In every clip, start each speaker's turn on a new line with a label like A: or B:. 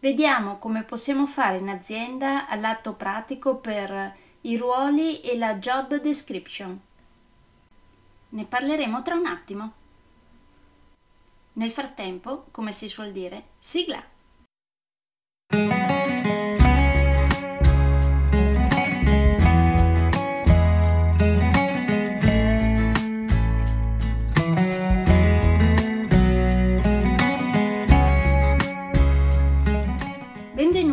A: Vediamo come possiamo fare in azienda all'atto pratico per i ruoli e la job description. Ne parleremo tra un attimo. Nel frattempo, come si suol dire, sigla!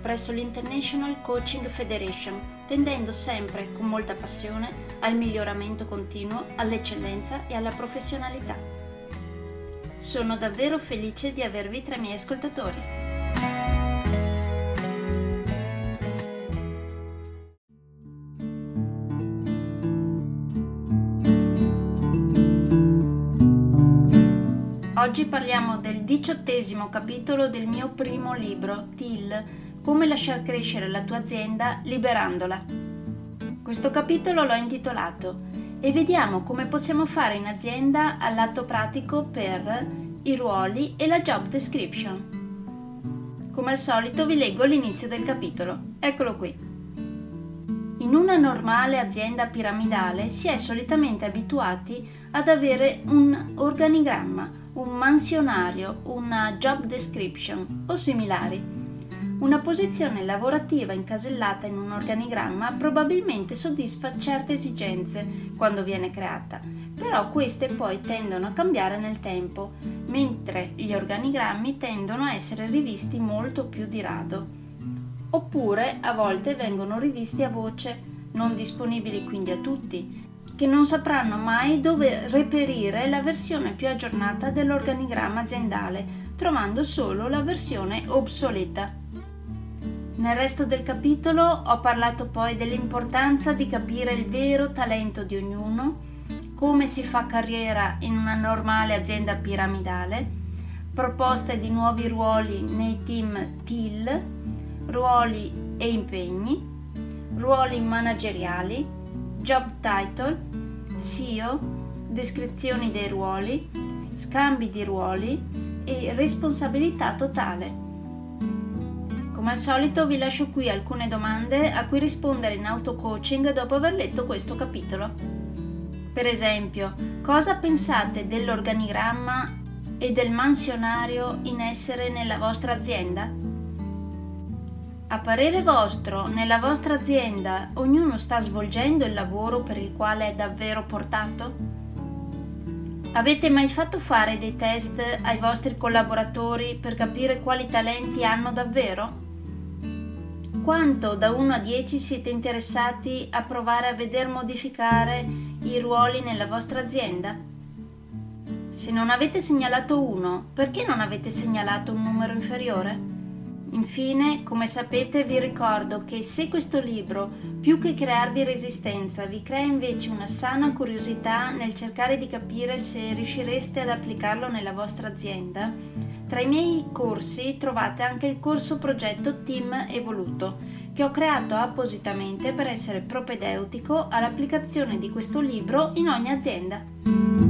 A: presso l'International Coaching Federation, tendendo sempre con molta passione al miglioramento continuo, all'eccellenza e alla professionalità. Sono davvero felice di avervi tra i miei ascoltatori. Oggi parliamo del diciottesimo capitolo del mio primo libro, TIL, Come lasciar crescere la tua azienda liberandola. Questo capitolo l'ho intitolato e vediamo come possiamo fare in azienda all'atto pratico per i ruoli e la job description. Come al solito vi leggo l'inizio del capitolo. Eccolo qui. In una normale azienda piramidale si è solitamente abituati ad avere un organigramma un mansionario, una job description o similari. Una posizione lavorativa incasellata in un organigramma probabilmente soddisfa certe esigenze quando viene creata, però queste poi tendono a cambiare nel tempo, mentre gli organigrammi tendono a essere rivisti molto più di rado. Oppure a volte vengono rivisti a voce, non disponibili quindi a tutti, che non sapranno mai dove reperire la versione più aggiornata dell'organigramma aziendale, trovando solo la versione obsoleta. Nel resto del capitolo ho parlato poi dell'importanza di capire il vero talento di ognuno, come si fa carriera in una normale azienda piramidale, proposte di nuovi ruoli nei team TIL, ruoli e impegni, ruoli manageriali, job title, SEO, descrizioni dei ruoli, scambi di ruoli e responsabilità totale. Come al solito vi lascio qui alcune domande a cui rispondere in auto-coaching dopo aver letto questo capitolo. Per esempio, cosa pensate dell'organigramma e del mansionario in essere nella vostra azienda? A parere vostro, nella vostra azienda ognuno sta svolgendo il lavoro per il quale è davvero portato? Avete mai fatto fare dei test ai vostri collaboratori per capire quali talenti hanno davvero? Quanto da 1 a 10 siete interessati a provare a veder modificare i ruoli nella vostra azienda? Se non avete segnalato uno, perché non avete segnalato un numero inferiore? Infine, come sapete, vi ricordo che se questo libro, più che crearvi resistenza, vi crea invece una sana curiosità nel cercare di capire se riuscireste ad applicarlo nella vostra azienda, tra i miei corsi trovate anche il corso progetto Team Evoluto, che ho creato appositamente per essere propedeutico all'applicazione di questo libro in ogni azienda.